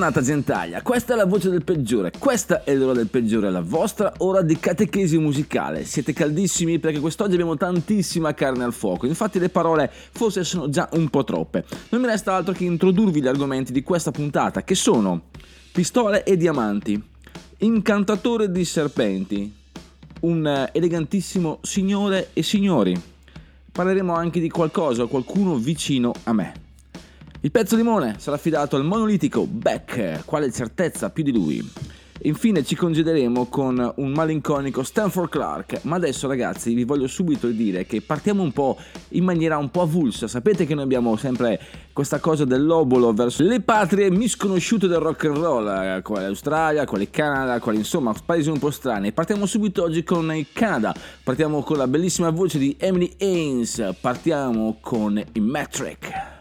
Bentornata Gentaglia, questa è la voce del peggiore, questa è l'ora del peggiore, la vostra ora di catechesi musicale. Siete caldissimi perché quest'oggi abbiamo tantissima carne al fuoco, infatti le parole forse sono già un po' troppe. Non mi resta altro che introdurvi gli argomenti di questa puntata che sono pistole e diamanti, incantatore di serpenti, un elegantissimo signore e signori. Parleremo anche di qualcosa, qualcuno vicino a me. Il pezzo limone sarà affidato al monolitico Beck, quale certezza più di lui. Infine ci congederemo con un malinconico Stanford Clark, ma adesso ragazzi vi voglio subito dire che partiamo un po' in maniera un po' avulsa, sapete che noi abbiamo sempre questa cosa dell'obolo verso le patrie misconosciute del rock and roll, eh, quale l'Australia, quale Canada, quale insomma paesi un po' strani. Partiamo subito oggi con il Canada, partiamo con la bellissima voce di Emily Haynes, partiamo con i Metric.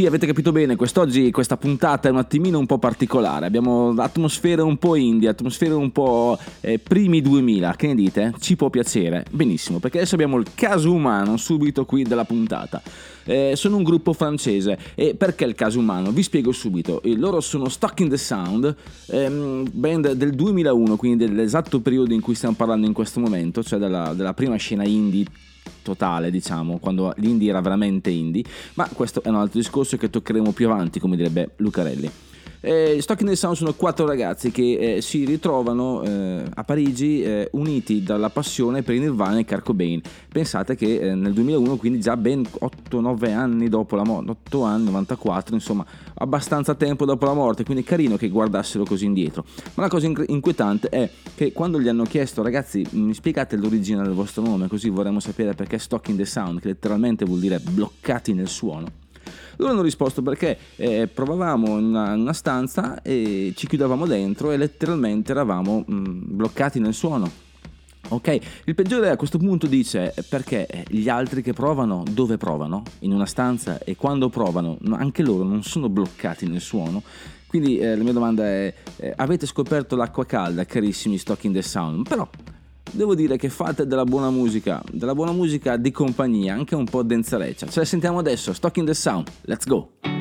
Sì, avete capito bene, quest'oggi questa puntata è un attimino un po' particolare. Abbiamo atmosfere un po' indie, atmosfere un po' eh, primi 2000. Che ne dite? Ci può piacere? Benissimo, perché adesso abbiamo il caso umano subito qui della puntata. Eh, sono un gruppo francese e perché il caso umano? Vi spiego subito. Loro sono Stock in the Sound, ehm, band del 2001, quindi dell'esatto periodo in cui stiamo parlando in questo momento, cioè della, della prima scena indie totale, diciamo, quando l'indie era veramente indie, ma questo è un altro discorso che toccheremo più avanti, come direbbe Lucarelli. Eh, Stock in the Sound sono quattro ragazzi che eh, si ritrovano eh, a Parigi eh, uniti dalla passione per Nirvana e Kurt Cobain. Pensate che eh, nel 2001, quindi già ben 8-9 anni dopo la morte, 8 anni, 94, insomma, abbastanza tempo dopo la morte, quindi è carino che guardassero così indietro. Ma la cosa inquietante è che quando gli hanno chiesto, ragazzi, mi spiegate l'origine del vostro nome, così vorremmo sapere perché Stock in the Sound, che letteralmente vuol dire bloccati nel suono. Loro hanno risposto perché eh, provavamo in una, una stanza e ci chiudevamo dentro e letteralmente eravamo mh, bloccati nel suono. Ok, il peggiore a questo punto dice eh, perché gli altri che provano dove provano? In una stanza e quando provano no, anche loro non sono bloccati nel suono. Quindi eh, la mia domanda è, eh, avete scoperto l'acqua calda, carissimi Stock in the Sound? Però devo dire che fate della buona musica, della buona musica di compagnia, anche un po' denzareccia. Ce la sentiamo adesso, Stock in the Sound, let's go!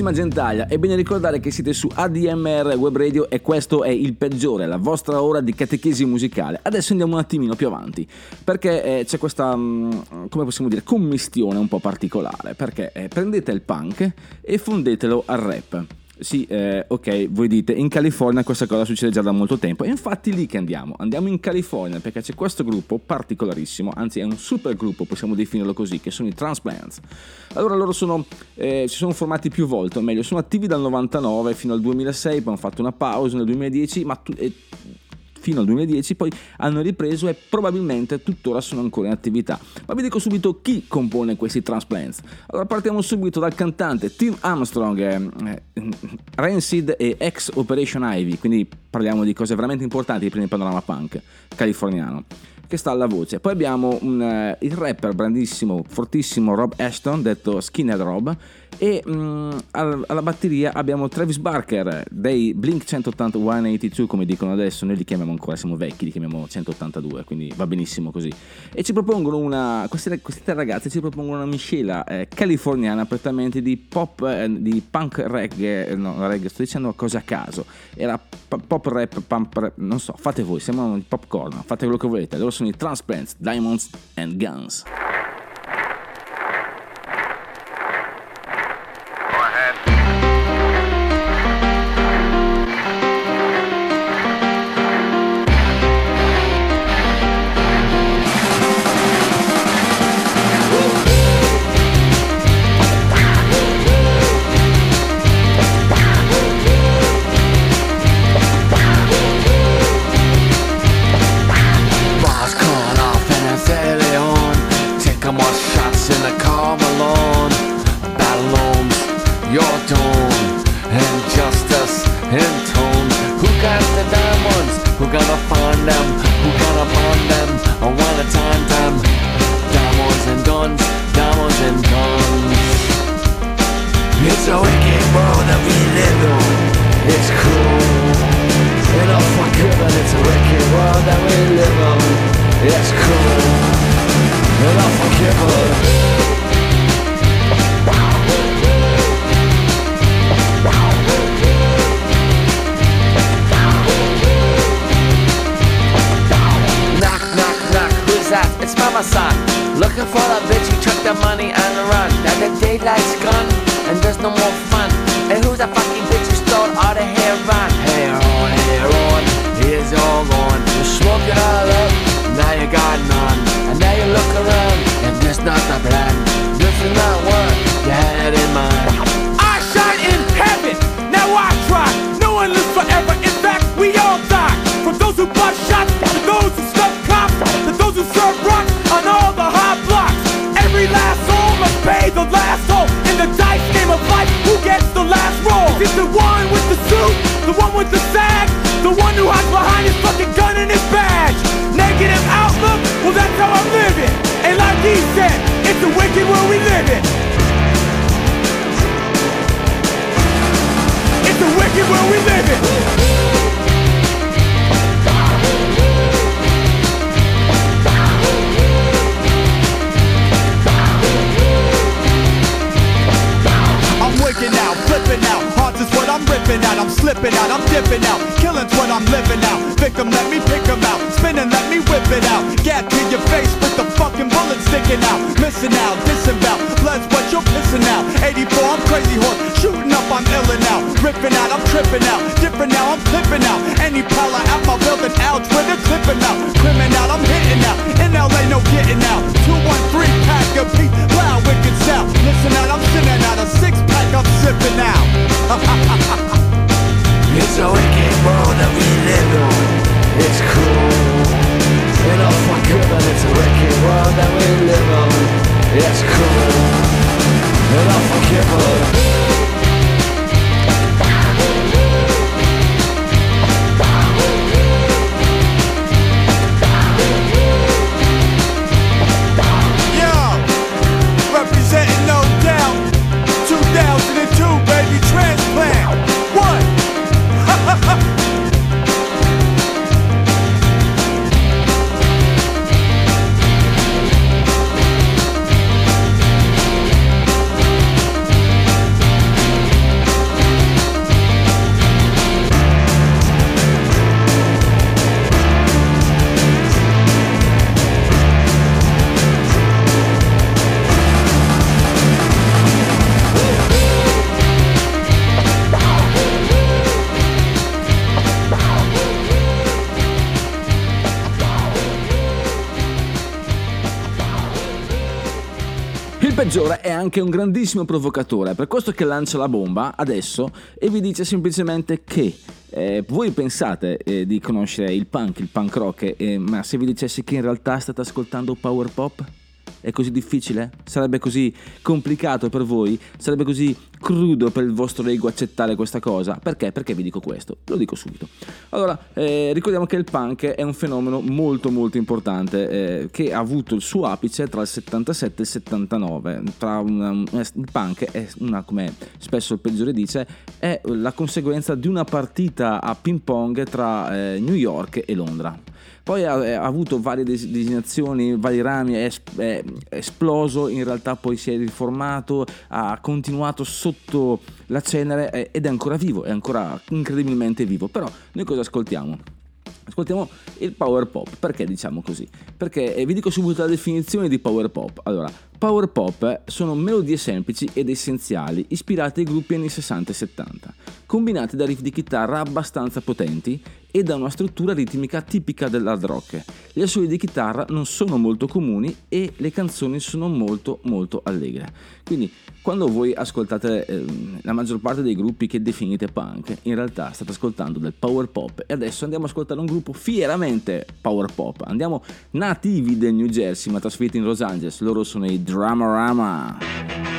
Carissima gentaglia, è bene ricordare che siete su ADMR Web Radio e questo è il peggiore, la vostra ora di catechesi musicale. Adesso andiamo un attimino più avanti, perché eh, c'è questa, mm, come possiamo dire, commistione un po' particolare, perché eh, prendete il punk e fondetelo al rap. Sì, eh, ok, voi dite, in California questa cosa succede già da molto tempo, e infatti lì che andiamo, andiamo in California perché c'è questo gruppo particolarissimo, anzi è un super gruppo, possiamo definirlo così, che sono i Transplants. Allora loro sono, eh, si sono formati più volte, o meglio, sono attivi dal 99 fino al 2006, poi hanno fatto una pausa nel 2010, ma tu- eh, fino al 2010, poi hanno ripreso e probabilmente tuttora sono ancora in attività. Ma vi dico subito chi compone questi Transplants. Allora partiamo subito dal cantante Tim Armstrong, eh, eh, Rancid e ex Operation Ivy, quindi parliamo di cose veramente importanti per il panorama punk californiano che sta alla voce. Poi abbiamo un, eh, il rapper grandissimo, fortissimo Rob Ashton, detto Skinhead Rob, e mm, al- alla batteria abbiamo Travis Barker dei Blink 180 182, come dicono adesso, noi li chiamiamo ancora, siamo vecchi, li chiamiamo 182, quindi va benissimo così. E ci propongono una, queste, queste tre ragazze ci propongono una miscela eh, californiana prettamente di pop, eh, di punk reggae, eh, no, reggae, sto dicendo cose a caso, era pop rap, pump rap, non so, fate voi, sembrano popcorn, fate quello che volete, loro i Transplants, Diamonds and Guns. Anche un grandissimo provocatore, per questo che lancia la bomba adesso e vi dice semplicemente che eh, voi pensate eh, di conoscere il punk, il punk rock, eh, ma se vi dicessi che in realtà state ascoltando power pop? È così difficile? Sarebbe così complicato per voi? Sarebbe così crudo per il vostro ego accettare questa cosa? Perché? Perché vi dico questo? Lo dico subito. Allora, eh, ricordiamo che il punk è un fenomeno molto molto importante eh, che ha avuto il suo apice tra il 77 e il 79. Tra una- eh, il punk è una, come spesso il peggiore dice, è la conseguenza di una partita a ping pong tra eh, New York e Londra. Poi ha, ha avuto varie des- designazioni, vari rami, è, è esploso, in realtà poi si è riformato, ha continuato sotto la cenere eh, ed è ancora vivo, è ancora incredibilmente vivo. Però noi cosa ascoltiamo? Ascoltiamo il power pop, perché diciamo così? Perché eh, vi dico subito la definizione di power pop. Allora, power pop eh, sono melodie semplici ed essenziali ispirate ai gruppi anni 60 e 70, combinate da riff di chitarra abbastanza potenti e da una struttura ritmica tipica dell'hard rock. Gli assoli di chitarra non sono molto comuni e le canzoni sono molto molto allegre. Quindi quando voi ascoltate ehm, la maggior parte dei gruppi che definite punk, in realtà state ascoltando del power pop e adesso andiamo a ascoltare un gruppo fieramente power pop. Andiamo nativi del New Jersey ma trasferiti in Los Angeles, loro sono i Dramarama.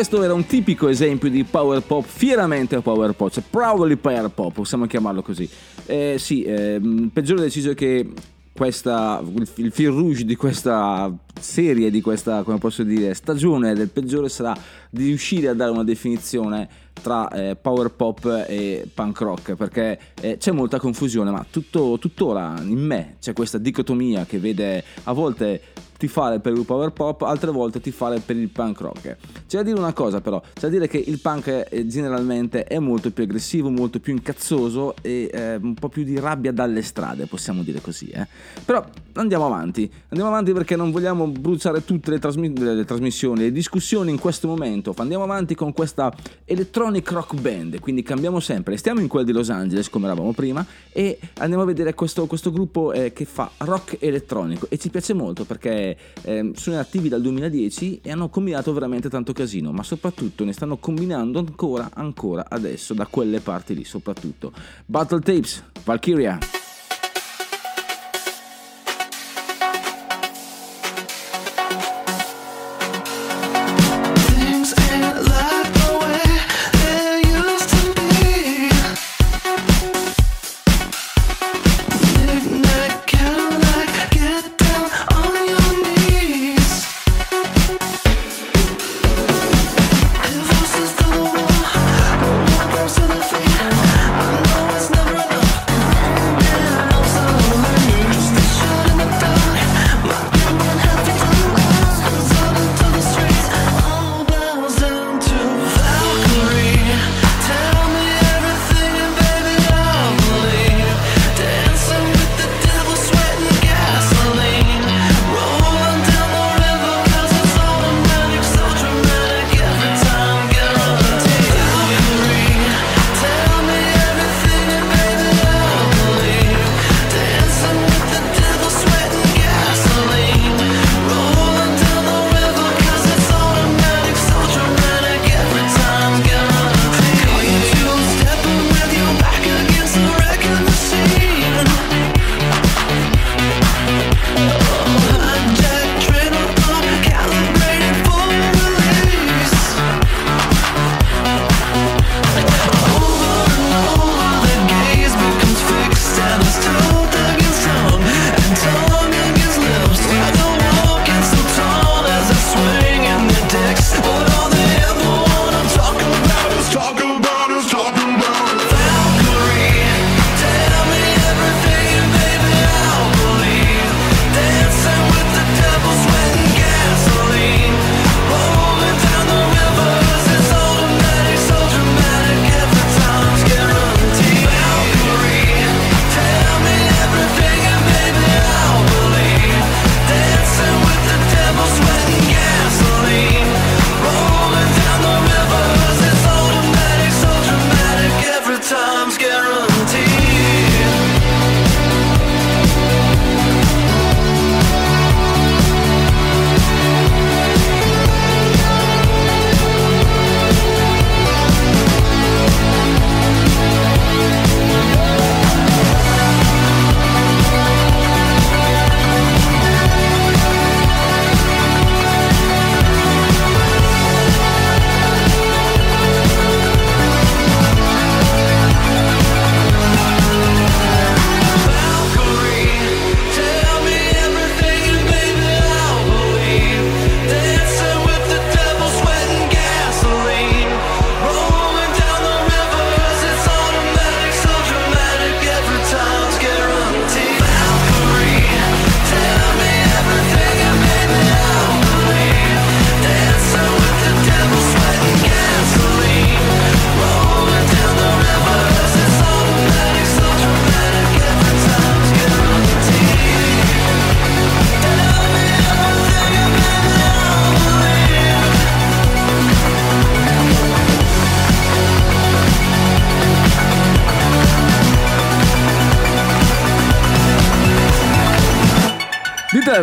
Questo era un tipico esempio di power pop, fieramente power pop, cioè proudly power pop, possiamo chiamarlo così. Eh, sì, eh, peggiore deciso che questa, il, il fil rouge di questa serie, di questa, come posso dire, stagione del peggiore sarà di riuscire a dare una definizione tra eh, power pop e punk rock perché eh, c'è molta confusione ma tutto, tuttora in me c'è questa dicotomia che vede a volte tifare per il power pop, altre volte tifare per il punk rock. C'è da dire una cosa però, c'è da dire che il punk eh, generalmente è molto più aggressivo, molto più incazzoso e eh, un po' più di rabbia dalle strade, possiamo dire così. eh. Però andiamo avanti, andiamo avanti perché non vogliamo bruciare tutte le, trasmi- le- trasmissioni, le discussioni in questo momento. Andiamo avanti con questa electronic rock band, quindi cambiamo sempre, stiamo in quella di Los Angeles come eravamo prima e andiamo a vedere questo, questo gruppo eh, che fa rock elettronico e ci piace molto perché eh, sono attivi dal 2010 e hanno combinato veramente tanto casino, ma soprattutto ne stanno combinando ancora, ancora adesso da quelle parti lì, soprattutto. Battle Tapes, Valkyria.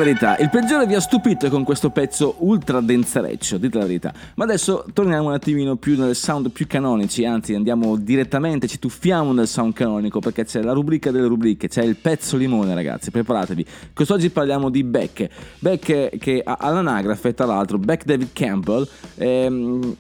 Verità, il peggiore vi ha stupito con questo pezzo ultra denzareccio, dite la verità. Ma adesso torniamo un attimino più nel sound più canonici, anzi andiamo direttamente, ci tuffiamo nel sound canonico perché c'è la rubrica delle rubriche, c'è il pezzo limone ragazzi, preparatevi. Quest'oggi parliamo di Beck, Beck che all'anagrafe tra l'altro Beck David Campbell, ehm,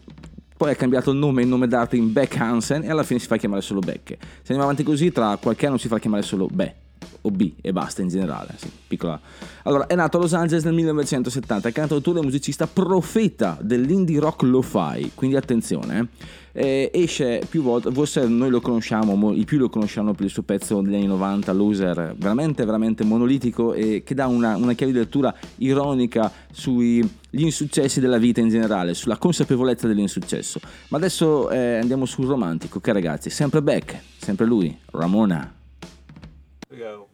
poi ha cambiato il nome, il nome d'arte in Beck Hansen e alla fine si fa chiamare solo Beck. Se andiamo avanti così, tra qualche anno si fa chiamare solo Be. O B e basta in generale. Sì, piccola. Allora, è nato a Los Angeles nel 1970, è cantautore e musicista profeta dell'indie rock lo-fi, quindi attenzione. eh. Eh, esce più volte, forse noi lo conosciamo, mo- i più lo conosciamo per il suo pezzo degli anni 90, Loser, veramente, veramente monolitico e che dà una, una chiave di lettura ironica sugli insuccessi della vita in generale, sulla consapevolezza dell'insuccesso. Ma adesso eh, andiamo sul romantico, che ragazzi, sempre Beck, sempre lui, Ramona. Go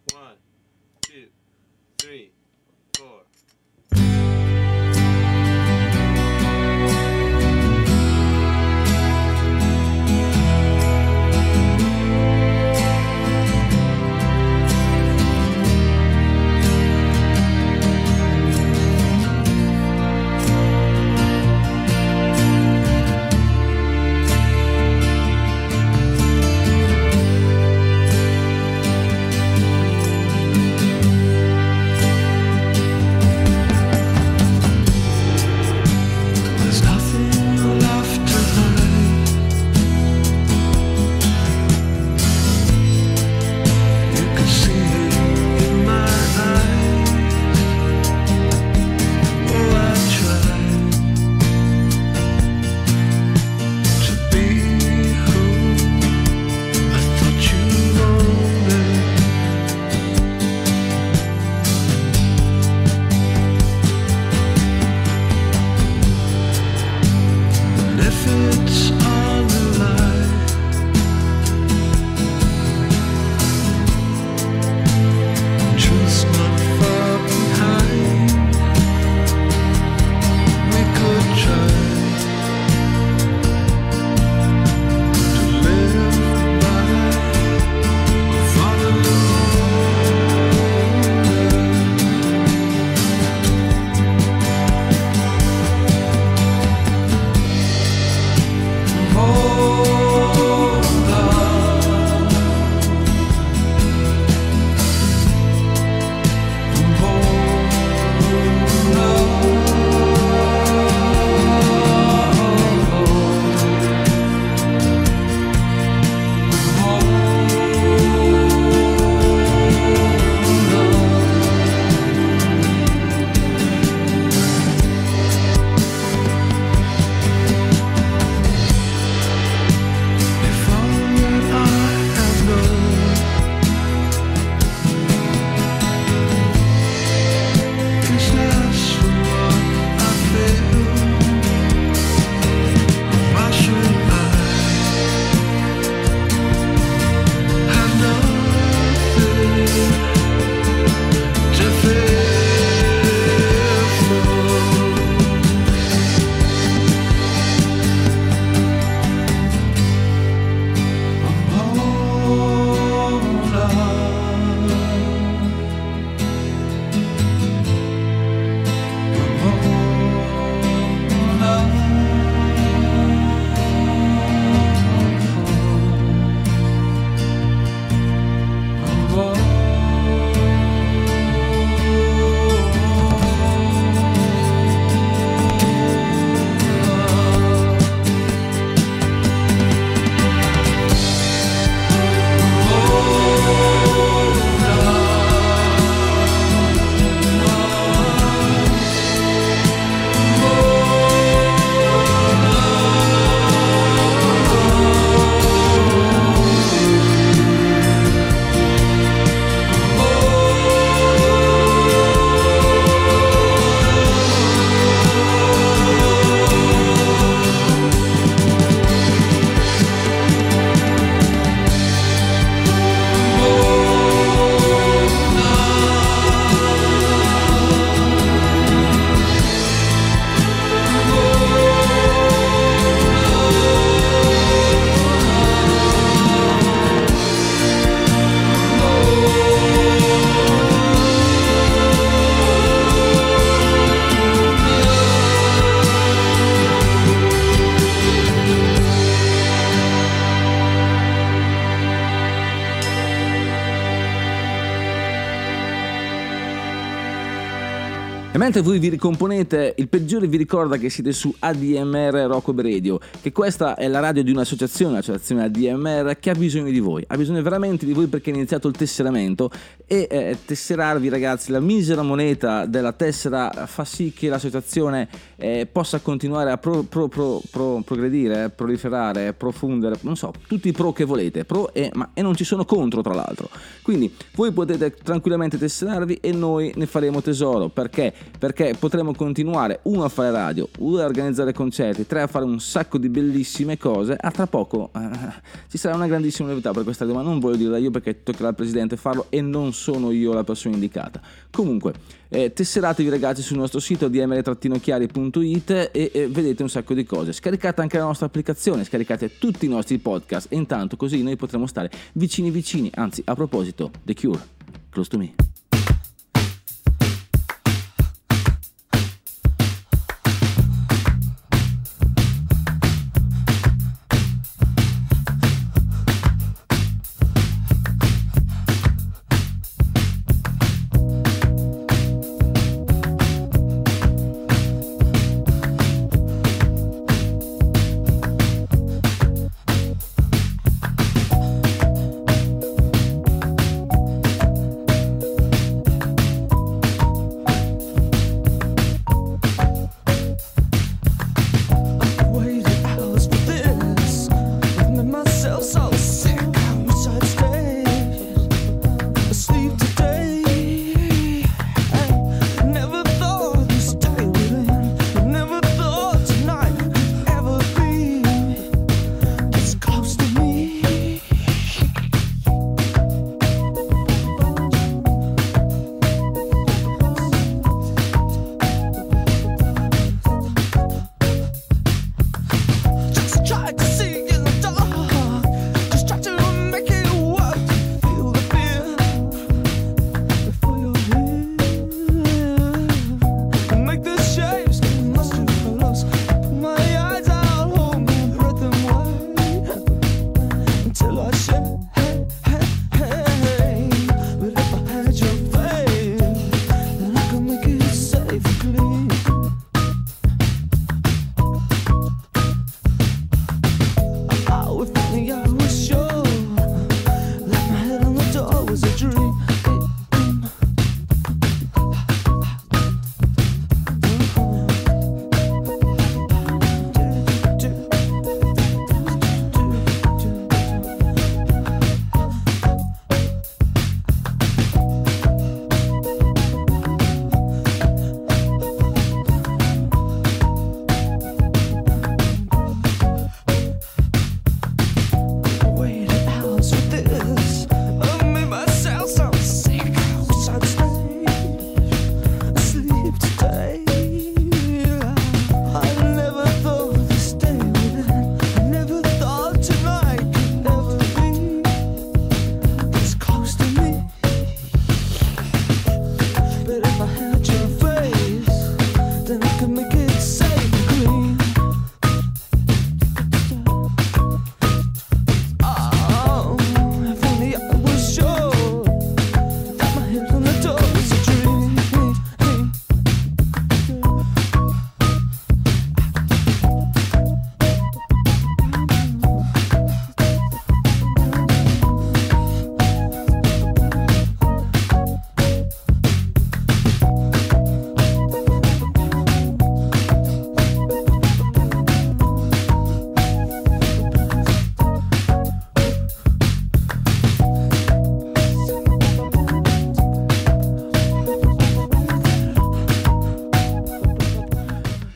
mentre voi vi ricomponete, il peggiore vi ricorda che siete su ADMR Rocco Radio, che questa è la radio di un'associazione, l'associazione ADMR, che ha bisogno di voi, ha bisogno veramente di voi perché è iniziato il tesseramento e eh, tesserarvi ragazzi, la misera moneta della tessera fa sì che l'associazione eh, possa continuare a pro- pro- pro- progredire, proliferare, profondere, non so, tutti i pro che volete, pro e, ma, e non ci sono contro tra l'altro. Quindi voi potete tranquillamente tesserarvi e noi ne faremo tesoro, perché? Perché potremo continuare, uno a fare radio, due a organizzare concerti, tre a fare un sacco di bellissime cose, a tra poco eh, ci sarà una grandissima novità per questa ma non voglio dirla io perché toccherà al Presidente farlo e non sono io la persona indicata. Comunque, eh, tesseratevi ragazzi sul nostro sito dmr-chiari.it e eh, vedete un sacco di cose. Scaricate anche la nostra applicazione, scaricate tutti i nostri podcast e intanto così noi potremo stare vicini vicini. Anzi, a proposito, The Cure, close to me.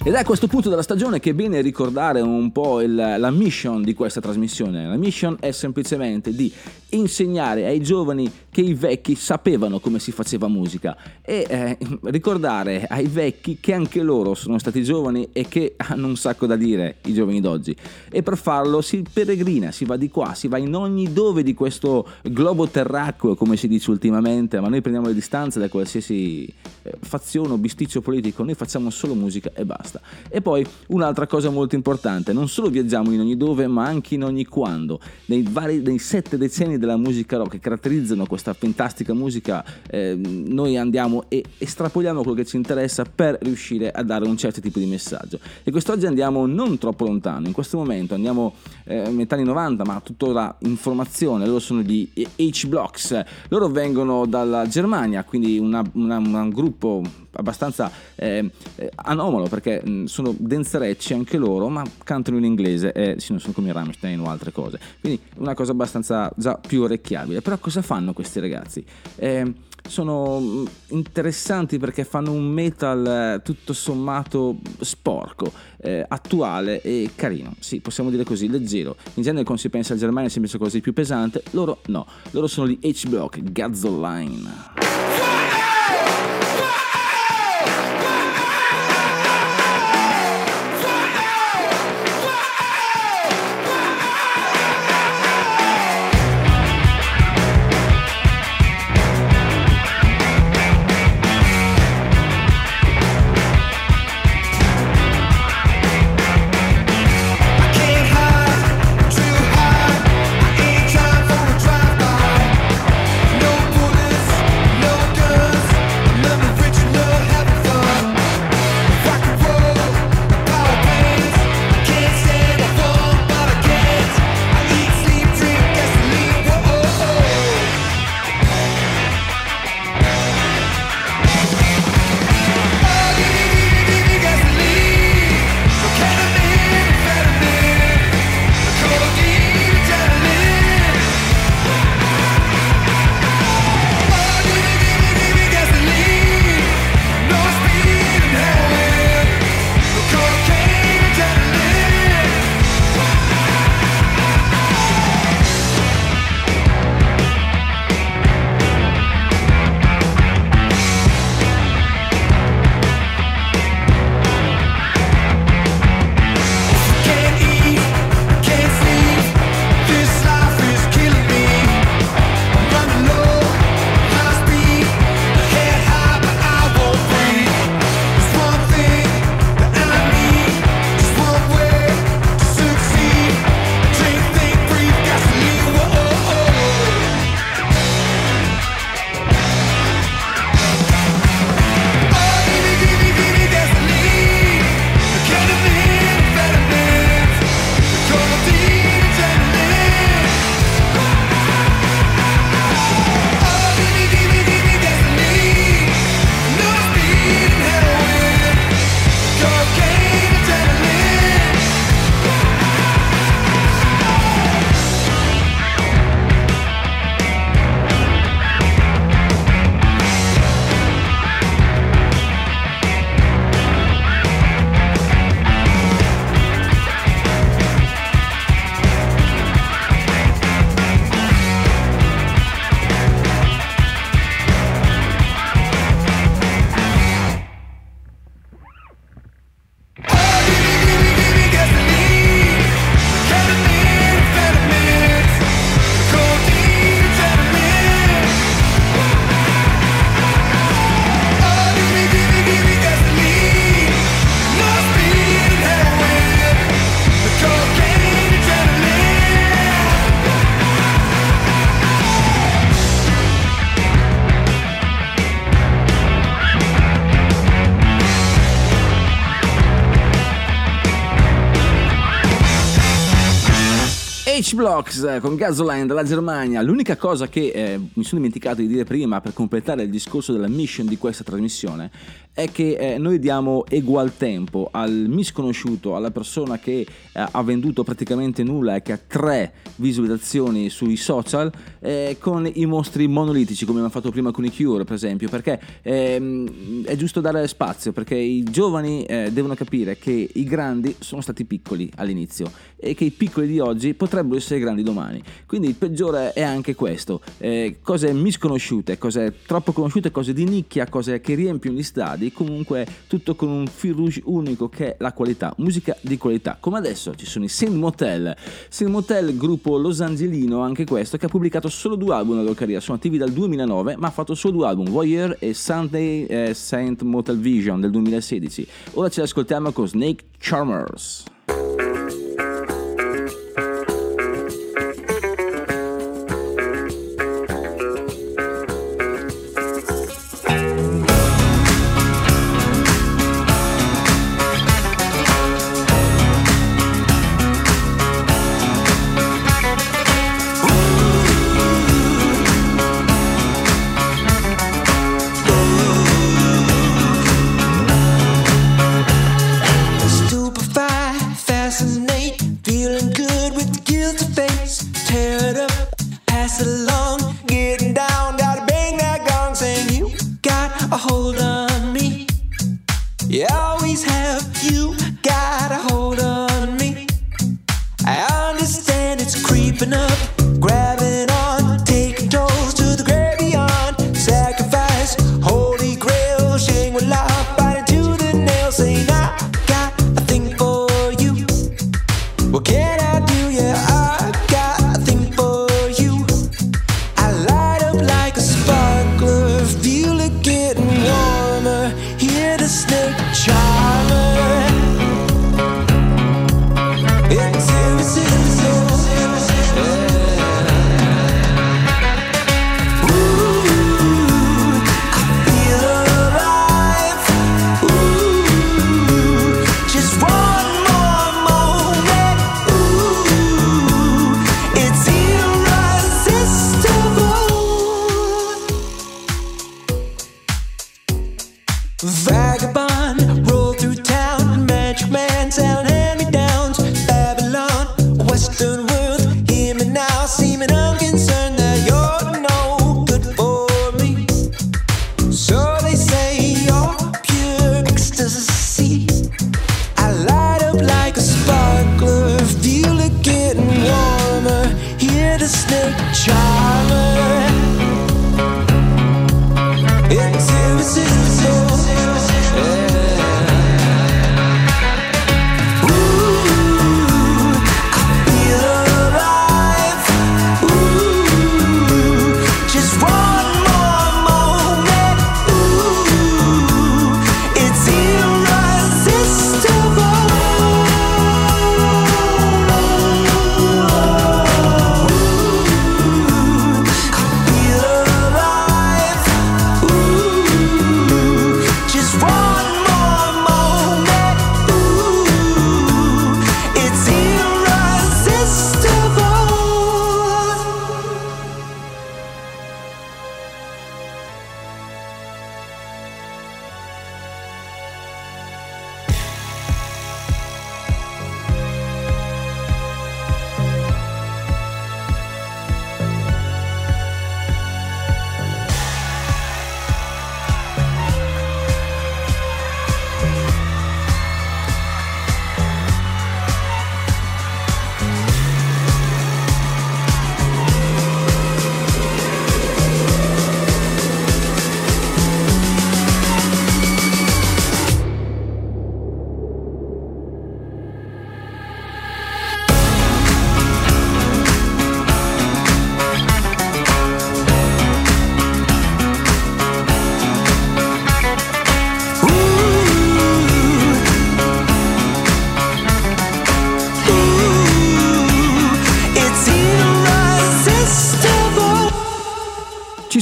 Ed è a questo punto della stagione che è bene ricordare un po' il- la mission di questa trasmissione. La mission è semplicemente di insegnare ai giovani che i vecchi sapevano come si faceva musica e eh, ricordare ai vecchi che anche loro sono stati giovani e che hanno un sacco da dire i giovani d'oggi. E per farlo si peregrina, si va di qua, si va in ogni dove di questo globo terracqueo, come si dice ultimamente, ma noi prendiamo le distanze da qualsiasi eh, fazione o bisticcio politico, noi facciamo solo musica e basta. Basta. E poi un'altra cosa molto importante, non solo viaggiamo in ogni dove, ma anche in ogni quando. Nei vari, nei sette decenni della musica rock che caratterizzano questa fantastica musica, eh, noi andiamo e estrapoliamo quello che ci interessa per riuscire a dare un certo tipo di messaggio. E quest'oggi andiamo non troppo lontano, in questo momento andiamo eh, metà anni 90, ma tuttora in formazione, loro sono gli H-Blocks, loro vengono dalla Germania, quindi una- una- un gruppo abbastanza eh, eh, anomalo perché sono denzerecci anche loro, ma cantano in inglese e sì, non sono come i Rammstein o altre cose. Quindi una cosa abbastanza già più orecchiabile. Però cosa fanno questi ragazzi? Eh, sono interessanti perché fanno un metal eh, tutto sommato sporco, eh, attuale e carino. Sì, possiamo dire così, leggero. In genere quando si pensa al Germania si pensa cose più pesanti, loro no. Loro sono gli H-Block, Gazzoline. H-Blocks eh, con Gasoline dalla Germania. L'unica cosa che eh, mi sono dimenticato di dire prima per completare il discorso della mission di questa trasmissione è che eh, noi diamo egual tempo al misconosciuto, alla persona che eh, ha venduto praticamente nulla e che ha tre visualizzazioni sui social, eh, con i mostri monolitici come abbiamo fatto prima con i Cure per esempio, perché ehm, è giusto dare spazio, perché i giovani eh, devono capire che i grandi sono stati piccoli all'inizio e che i piccoli di oggi potrebbero essere grandi domani. Quindi il peggiore è anche questo, eh, cose misconosciute, cose troppo conosciute, cose di nicchia, cose che riempiono gli stadi musicali, comunque tutto con un fil rouge unico che è la qualità, musica di qualità. Come adesso ci sono i Saint Motel, Saint Motel, gruppo Los Angelino, anche questo, che ha pubblicato solo due album nella carriera, sono attivi dal 2009, ma ha fatto solo due album, Voyeur e Sunday eh, Saint Motel Vision del 2016. Ora ce l'ascoltiamo con Snake Charmers.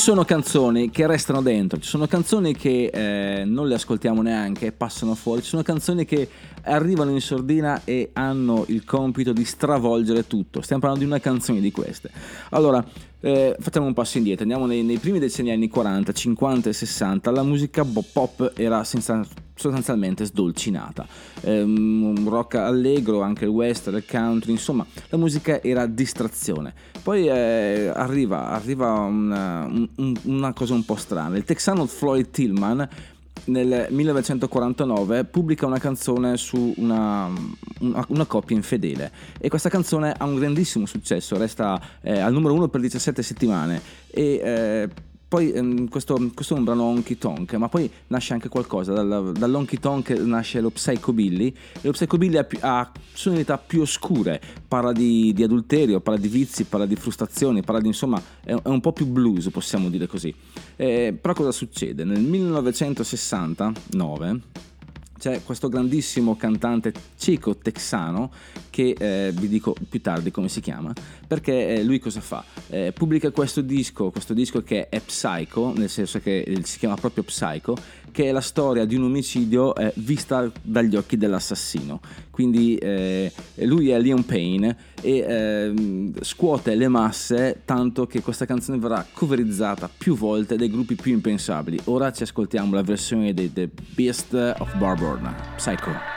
Sono canzoni che restano dentro, ci sono canzoni che eh, non le ascoltiamo neanche, passano fuori, ci sono canzoni che arrivano in sordina e hanno il compito di stravolgere tutto. Stiamo parlando di una canzone di queste. Allora, eh, facciamo un passo indietro, andiamo nei, nei primi decenni anni 40, 50 e 60, la musica pop era senza- sostanzialmente sdolcinata. Un rock allegro, anche il western, il country, insomma, la musica era distrazione. Poi eh, arriva, arriva una, un- una cosa un po' strana. Il texano Floyd Tillman nel 1949 pubblica una canzone su una, una- una coppia infedele. E questa canzone ha un grandissimo successo, resta eh, al numero uno per 17 settimane. E eh, poi ehm, questo, questo è un brano honky tonk, ma poi nasce anche qualcosa, dal, dall'honky tonk nasce lo psychobilly, e lo psychobilly ha, ha sonorità più oscure, parla di, di adulterio, parla di vizi, parla di frustrazioni, parla di insomma, è, è un po' più blues possiamo dire così. Eh, però cosa succede? Nel 1969 c'è questo grandissimo cantante cieco texano che eh, vi dico più tardi come si chiama perché eh, lui cosa fa? Eh, pubblica questo disco, questo disco che è Psycho, nel senso che eh, si chiama proprio Psycho, che è la storia di un omicidio eh, vista dagli occhi dell'assassino. Quindi eh, lui è Leon Payne e ehm, scuote le masse tanto che questa canzone verrà coverizzata più volte dai gruppi più impensabili. Ora ci ascoltiamo la versione dei The Beast of Barborn, Psycho.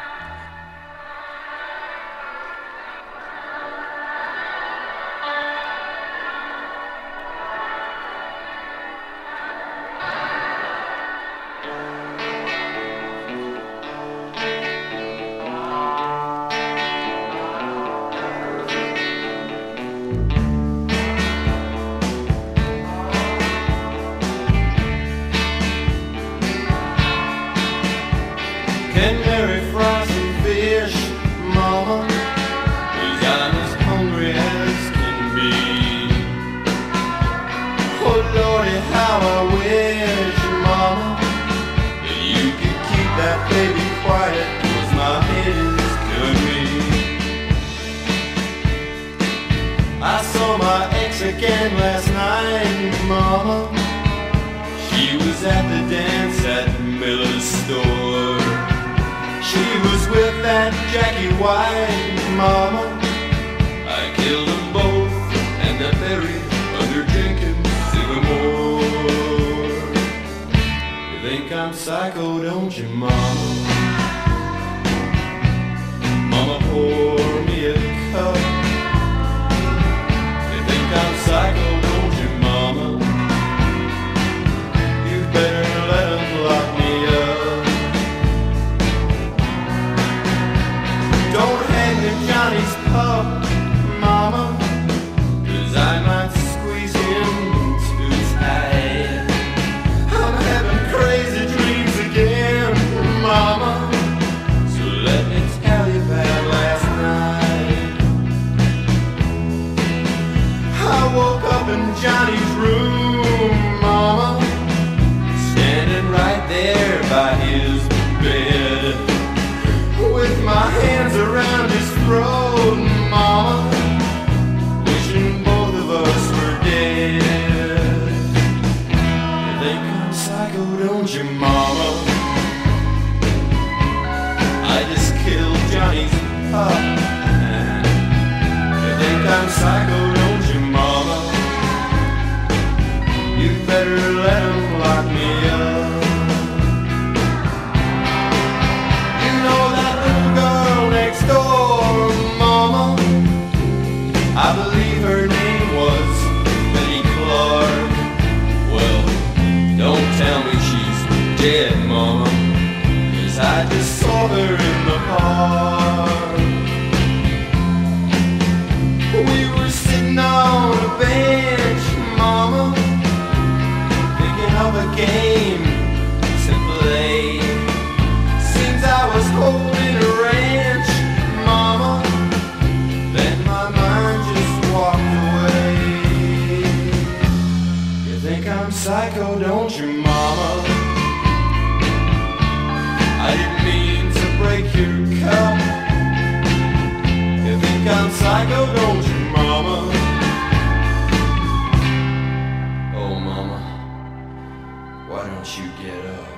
Don't you get up?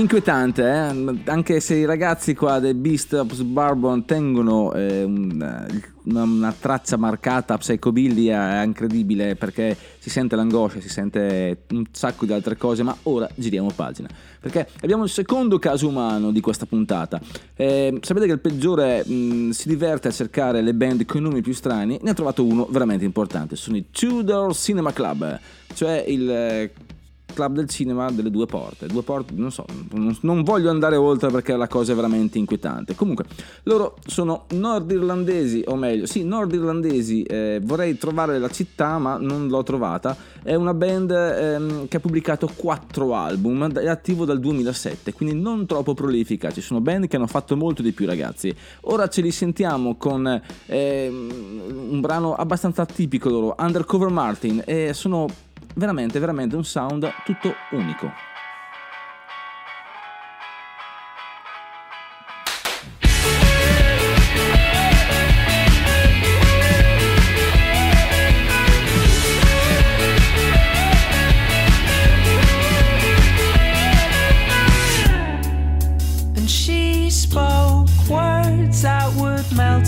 Inquietante, eh? anche se i ragazzi qua del Beast of Barbon tengono eh, un- una, una traccia marcata psychobilly è incredibile perché si sente l'angoscia, si sente un sacco di altre cose, ma ora giriamo pagina perché abbiamo il secondo caso umano di questa puntata. Eh, sapete che il peggiore mh, si diverte a cercare le band con i nomi più strani, ne ha trovato uno veramente importante, sono i Tudor Cinema Club, cioè il eh, club del cinema delle due porte. Due porte, non so, non, voglio andare oltre perché la cosa è veramente inquietante. Comunque, loro sono nordirlandesi, o meglio, sì, nordirlandesi. eh, vorrei trovare la città, ma non l'ho trovata. È una band ehm, che ha pubblicato quattro album, è attivo dal 2007, quindi non troppo prolifica. Ci sono band che hanno fatto molto di più, ragazzi. Ora ce li sentiamo con ehm, un brano abbastanza tipico loro, Undercover Martin, e sono veramente, veramente un sound tutto unico.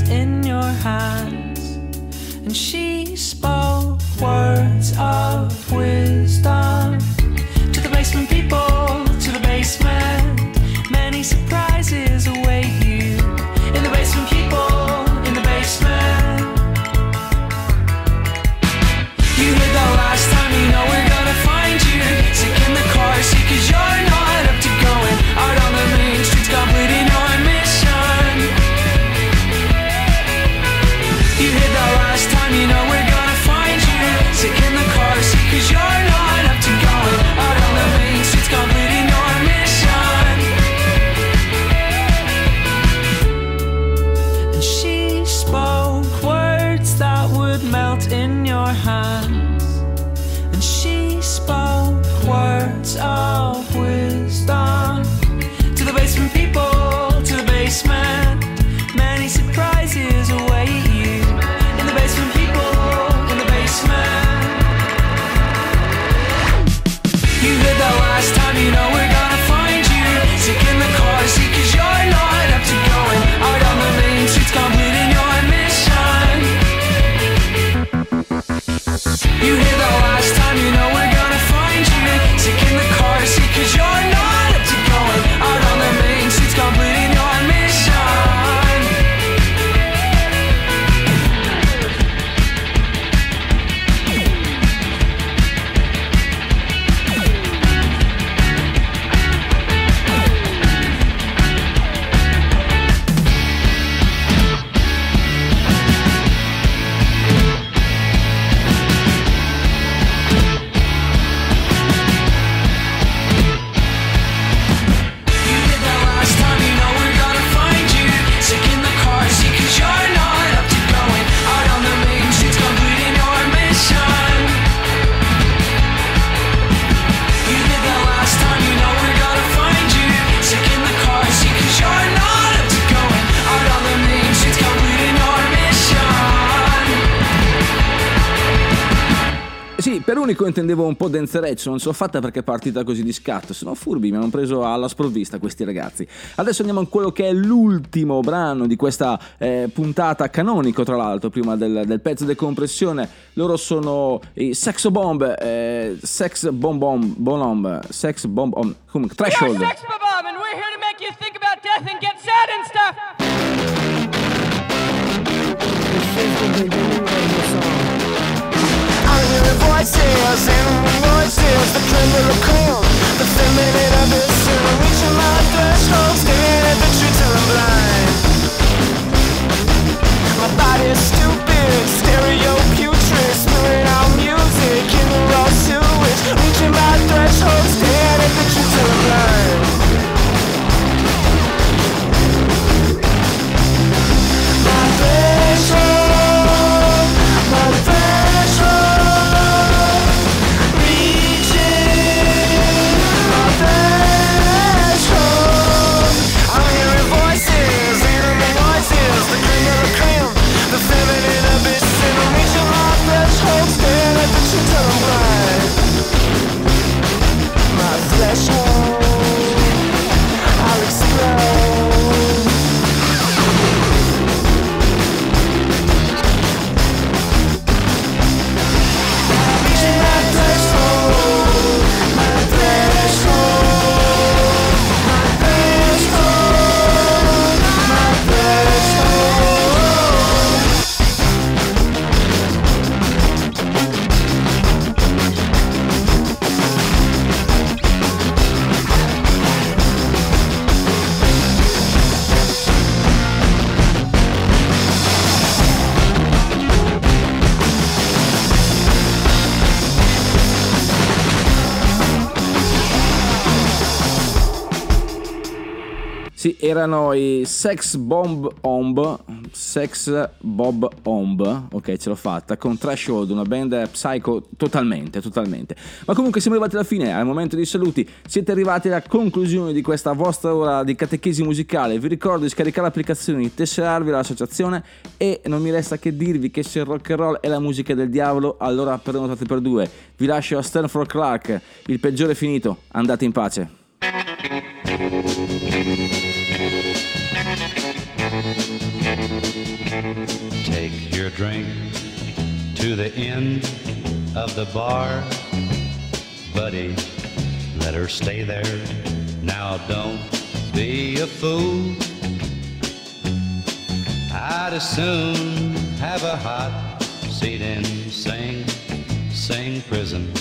In your hands. And she spoke words of wisdom Sì, per unico intendevo un po' danzereccio, non ce l'ho fatta perché è partita così di scatto, sono furbi, mi hanno preso alla sprovvista questi ragazzi. Adesso andiamo a quello che è l'ultimo brano di questa eh, puntata canonico, tra l'altro, prima del, del pezzo di compressione. Loro sono i Sexo Bomb, eh, Sex Bomb Bomb, Bomb, Sex Bomb, um, comunque, Threshold. Sex Bob, and we're here to make you think about death and get sad and stuff. Voices, voices, the la the and I'm reaching my threshold, staring the truth I'm blind. My body's stupid, stereo putrid, spewing out music in raw sewage, reaching my threshold, staring at the truth till I'm blind. Erano i Sex Bomb Omb, Sex Bob Omb, ok ce l'ho fatta, con Threshold, una band psycho totalmente, totalmente. Ma comunque siamo arrivati alla fine, al momento dei saluti, siete arrivati alla conclusione di questa vostra ora di catechesi musicale, vi ricordo di scaricare l'applicazione, di tesserarvi all'associazione e non mi resta che dirvi che se il rock and roll è la musica del diavolo, allora prenotate per due. Vi lascio a Stanford Clark, il peggiore è finito, andate in pace. Drink to the end of the bar, buddy. Let her stay there. Now don't be a fool. I'd as soon have a hot seat in Sing Sing prison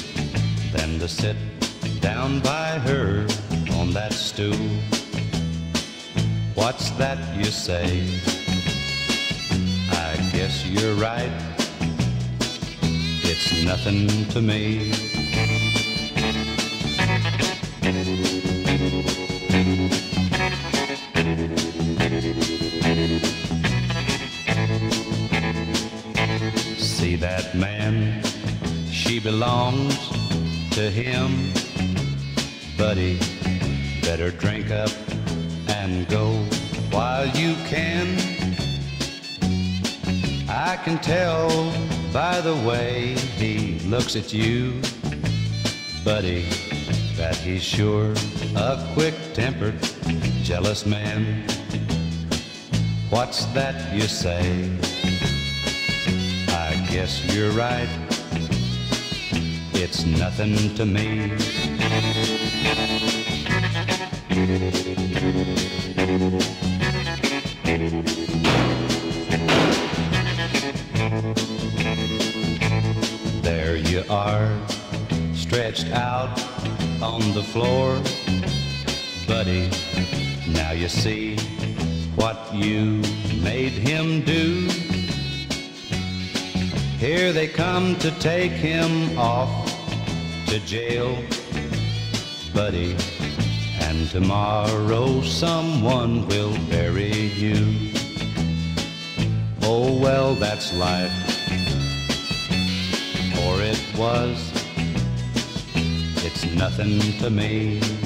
than to sit down by her on that stool. What's that you say? Guess you're right. It's nothing to me. See that man? She belongs to him. Buddy, better drink up can tell by the way he looks at you, buddy, that he's sure a quick tempered, jealous man. What's that you say? I guess you're right. It's nothing to me. Floor. Buddy, now you see what you made him do. Here they come to take him off to jail, buddy. And tomorrow someone will bury you. Oh well, that's life. Or it was. Nothing to me.